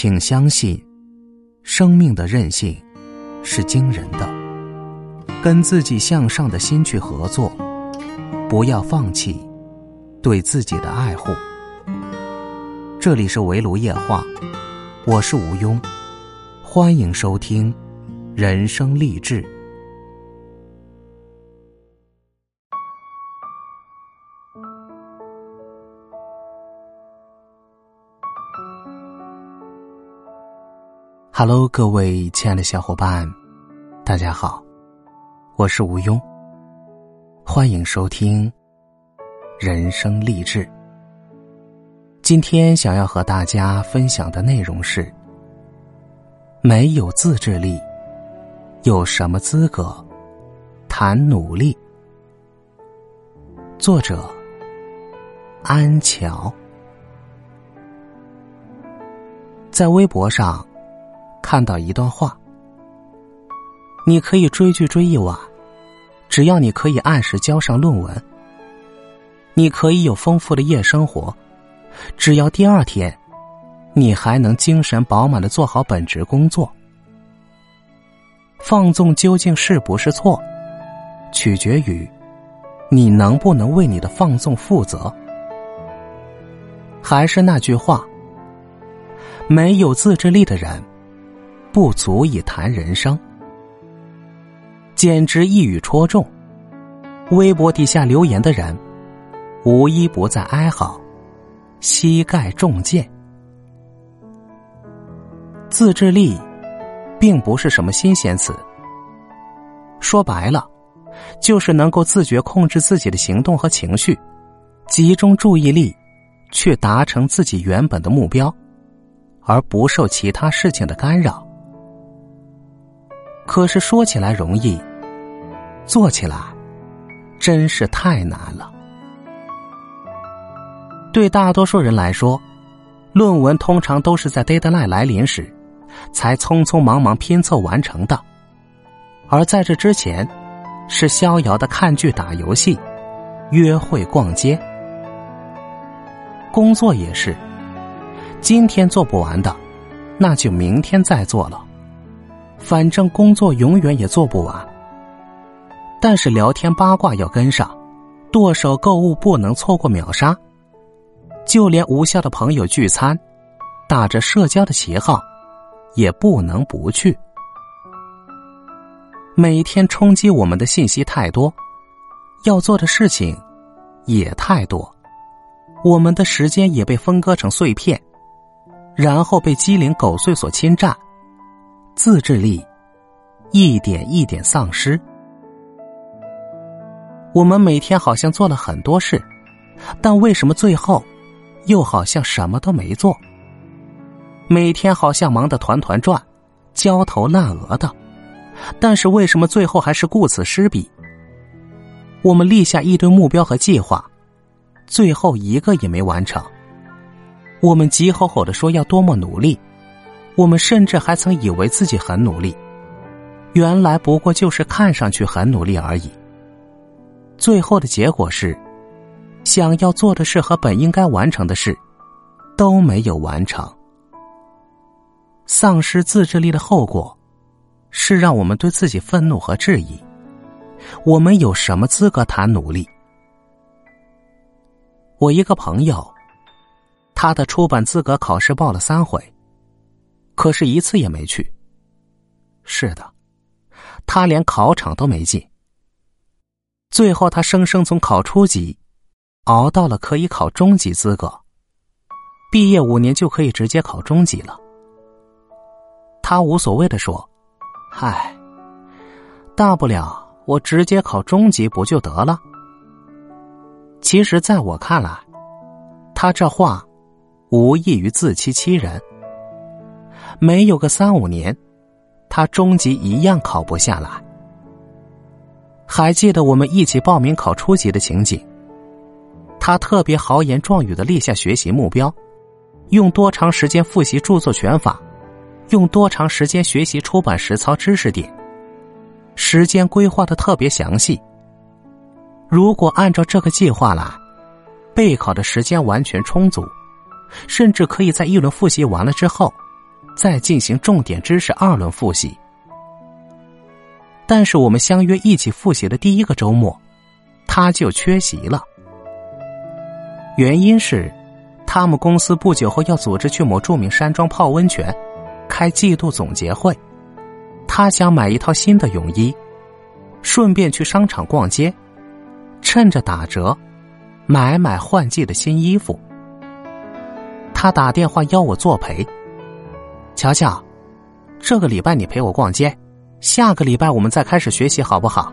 请相信，生命的韧性是惊人的。跟自己向上的心去合作，不要放弃对自己的爱护。这里是围炉夜话，我是吴庸，欢迎收听人生励志。Hello，各位亲爱的小伙伴，大家好，我是吴庸。欢迎收听人生励志。今天想要和大家分享的内容是：没有自制力，有什么资格谈努力？作者安乔在微博上。看到一段话，你可以追剧追一晚，只要你可以按时交上论文；你可以有丰富的夜生活，只要第二天你还能精神饱满的做好本职工作。放纵究竟是不是错，取决于你能不能为你的放纵负责。还是那句话，没有自制力的人。不足以谈人生，简直一语戳中。微博底下留言的人，无一不在哀嚎，膝盖中箭。自制力，并不是什么新鲜词。说白了，就是能够自觉控制自己的行动和情绪，集中注意力，去达成自己原本的目标，而不受其他事情的干扰。可是说起来容易，做起来真是太难了。对大多数人来说，论文通常都是在 deadline 来临时，才匆匆忙忙拼凑完成的；而在这之前，是逍遥的看剧、打游戏、约会、逛街。工作也是，今天做不完的，那就明天再做了。反正工作永远也做不完，但是聊天八卦要跟上，剁手购物不能错过秒杀，就连无效的朋友聚餐，打着社交的旗号，也不能不去。每天冲击我们的信息太多，要做的事情也太多，我们的时间也被分割成碎片，然后被鸡零狗碎所侵占。自制力一点一点丧失。我们每天好像做了很多事，但为什么最后又好像什么都没做？每天好像忙得团团转，焦头烂额的，但是为什么最后还是顾此失彼？我们立下一堆目标和计划，最后一个也没完成。我们急吼吼的说要多么努力。我们甚至还曾以为自己很努力，原来不过就是看上去很努力而已。最后的结果是，想要做的事和本应该完成的事都没有完成。丧失自制力的后果，是让我们对自己愤怒和质疑。我们有什么资格谈努力？我一个朋友，他的出版资格考试报了三回。可是，一次也没去。是的，他连考场都没进。最后，他生生从考初级熬到了可以考中级资格，毕业五年就可以直接考中级了。他无所谓的说：“嗨，大不了我直接考中级不就得了？”其实，在我看来，他这话无异于自欺欺人。没有个三五年，他中级一样考不下来。还记得我们一起报名考初级的情景。他特别豪言壮语的立下学习目标，用多长时间复习著作权法，用多长时间学习出版实操知识点，时间规划的特别详细。如果按照这个计划来，备考的时间完全充足，甚至可以在一轮复习完了之后。再进行重点知识二轮复习。但是我们相约一起复习的第一个周末，他就缺席了。原因是，他们公司不久后要组织去某著名山庄泡温泉，开季度总结会。他想买一套新的泳衣，顺便去商场逛街，趁着打折，买买换季的新衣服。他打电话邀我作陪。乔乔，这个礼拜你陪我逛街。下个礼拜我们再开始学习，好不好？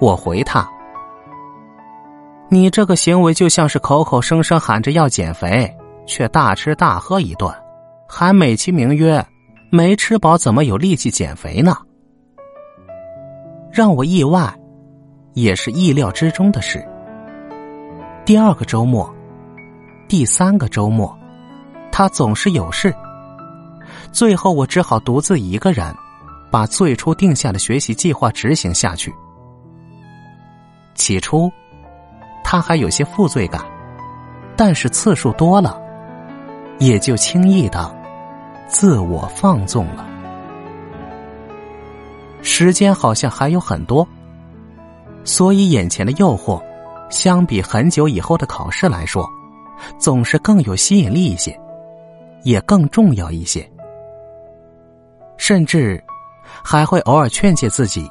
我回他：“你这个行为就像是口口声声喊着要减肥，却大吃大喝一顿，还美其名曰没吃饱怎么有力气减肥呢？”让我意外，也是意料之中的事。第二个周末，第三个周末，他总是有事，最后我只好独自一个人。把最初定下的学习计划执行下去。起初，他还有些负罪感，但是次数多了，也就轻易的自我放纵了。时间好像还有很多，所以眼前的诱惑，相比很久以后的考试来说，总是更有吸引力一些，也更重要一些，甚至。还会偶尔劝诫自己：“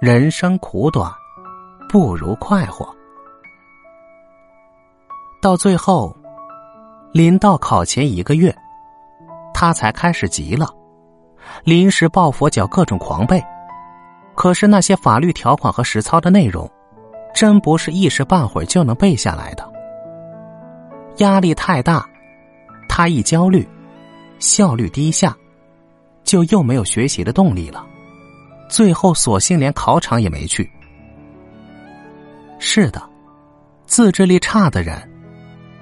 人生苦短，不如快活。”到最后，临到考前一个月，他才开始急了，临时抱佛脚，各种狂背。可是那些法律条款和实操的内容，真不是一时半会儿就能背下来的。压力太大，他一焦虑，效率低下。就又没有学习的动力了，最后索性连考场也没去。是的，自制力差的人，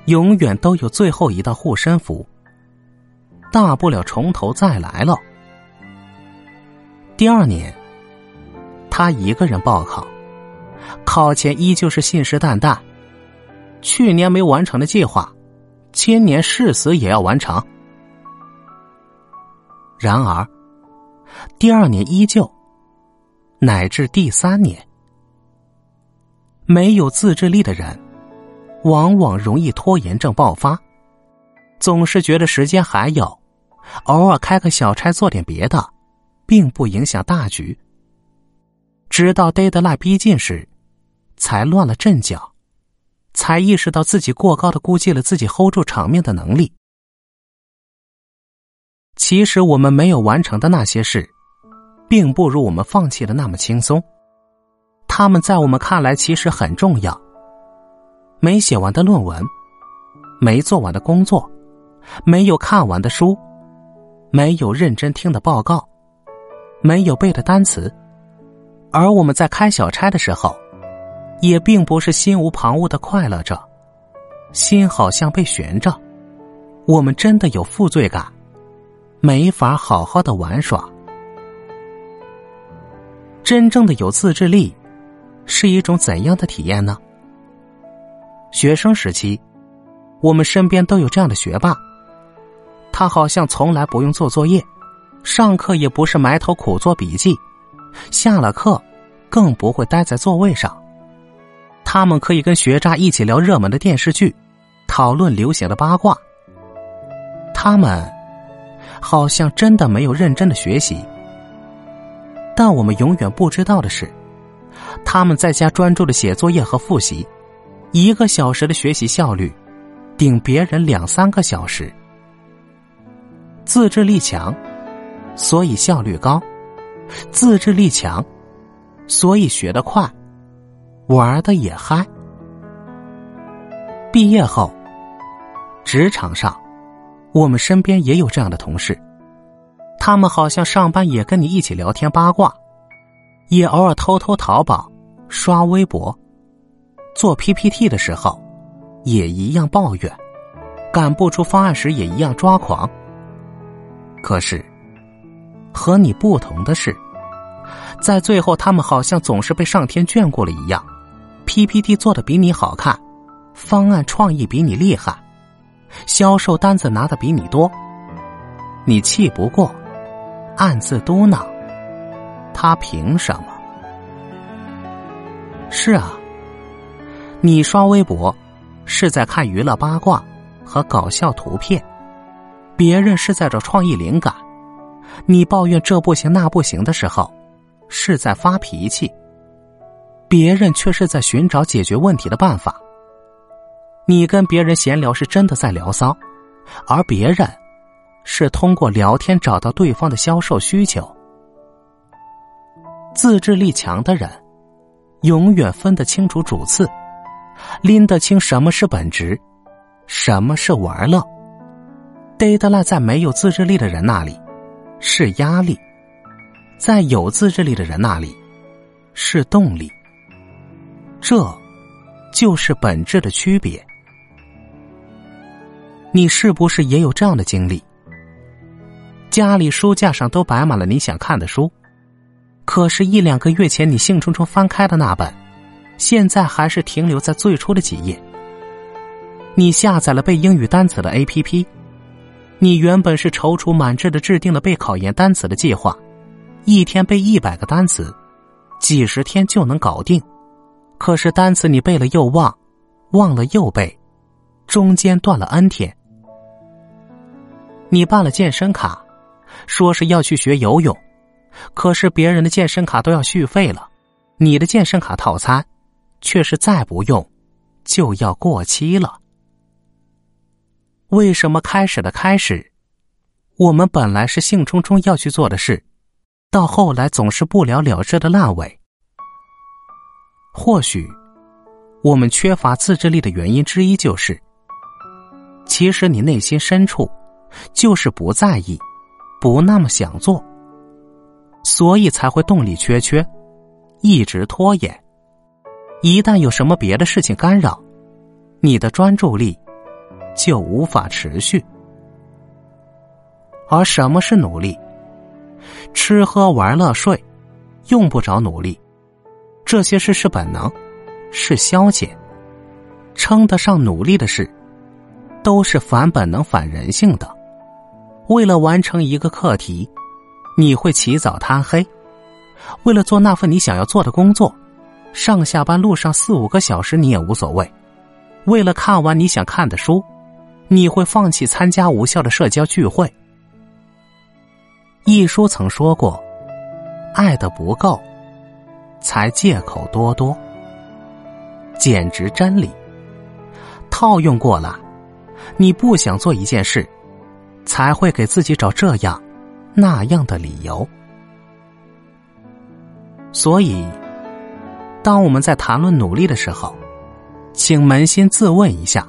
永远都有最后一道护身符。大不了从头再来了。第二年，他一个人报考，考前依旧是信誓旦旦，去年没完成的计划，今年誓死也要完成。然而，第二年依旧，乃至第三年，没有自制力的人，往往容易拖延症爆发，总是觉得时间还有，偶尔开个小差做点别的，并不影响大局。直到 deadline 逼近时，才乱了阵脚，才意识到自己过高的估计了自己 hold 住场面的能力。其实我们没有完成的那些事，并不如我们放弃的那么轻松。他们在我们看来其实很重要。没写完的论文，没做完的工作，没有看完的书，没有认真听的报告，没有背的单词，而我们在开小差的时候，也并不是心无旁骛的快乐着，心好像被悬着。我们真的有负罪感。没法好好的玩耍。真正的有自制力，是一种怎样的体验呢？学生时期，我们身边都有这样的学霸，他好像从来不用做作业，上课也不是埋头苦做笔记，下了课更不会待在座位上。他们可以跟学渣一起聊热门的电视剧，讨论流行的八卦。他们。好像真的没有认真的学习，但我们永远不知道的是，他们在家专注的写作业和复习，一个小时的学习效率，顶别人两三个小时。自制力强，所以效率高；自制力强，所以学得快，玩的也嗨。毕业后，职场上。我们身边也有这样的同事，他们好像上班也跟你一起聊天八卦，也偶尔偷偷淘宝、刷微博、做 PPT 的时候，也一样抱怨，赶不出方案时也一样抓狂。可是，和你不同的是，在最后，他们好像总是被上天眷顾了一样，PPT 做的比你好看，方案创意比你厉害。销售单子拿的比你多，你气不过，暗自嘟囔：“他凭什么？”是啊，你刷微博是在看娱乐八卦和搞笑图片，别人是在找创意灵感。你抱怨这不行那不行的时候，是在发脾气，别人却是在寻找解决问题的办法。你跟别人闲聊是真的在聊骚，而别人是通过聊天找到对方的销售需求。自制力强的人，永远分得清楚主次，拎得清什么是本职，什么是玩乐。得得赖在没有自制力的人那里，是压力；在有自制力的人那里，是动力。这，就是本质的区别。你是不是也有这样的经历？家里书架上都摆满了你想看的书，可是，一两个月前你兴冲冲翻开的那本，现在还是停留在最初的几页。你下载了背英语单词的 APP，你原本是踌躇满志的制定了背考研单词的计划，一天背一百个单词，几十天就能搞定。可是单词你背了又忘，忘了又背，中间断了 N 天。你办了健身卡，说是要去学游泳，可是别人的健身卡都要续费了，你的健身卡套餐却是再不用就要过期了。为什么开始的开始，我们本来是兴冲冲要去做的事，到后来总是不了了之的烂尾？或许，我们缺乏自制力的原因之一就是，其实你内心深处。就是不在意，不那么想做，所以才会动力缺缺，一直拖延。一旦有什么别的事情干扰，你的专注力就无法持续。而什么是努力？吃喝玩乐睡，用不着努力，这些事是本能，是消遣。称得上努力的事，都是反本能、反人性的。为了完成一个课题，你会起早贪黑；为了做那份你想要做的工作，上下班路上四五个小时你也无所谓；为了看完你想看的书，你会放弃参加无效的社交聚会。一书曾说过：“爱的不够，才借口多多。”简直真理。套用过了，你不想做一件事。才会给自己找这样、那样的理由。所以，当我们在谈论努力的时候，请扪心自问一下：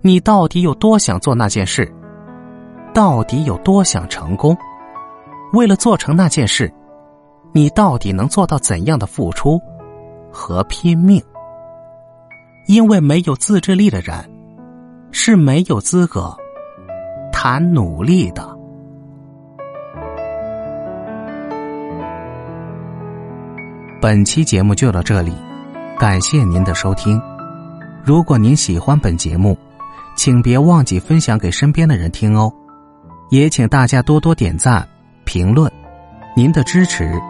你到底有多想做那件事？到底有多想成功？为了做成那件事，你到底能做到怎样的付出和拼命？因为没有自制力的人，是没有资格。谈努力的。本期节目就到这里，感谢您的收听。如果您喜欢本节目，请别忘记分享给身边的人听哦。也请大家多多点赞、评论，您的支持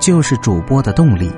就是主播的动力。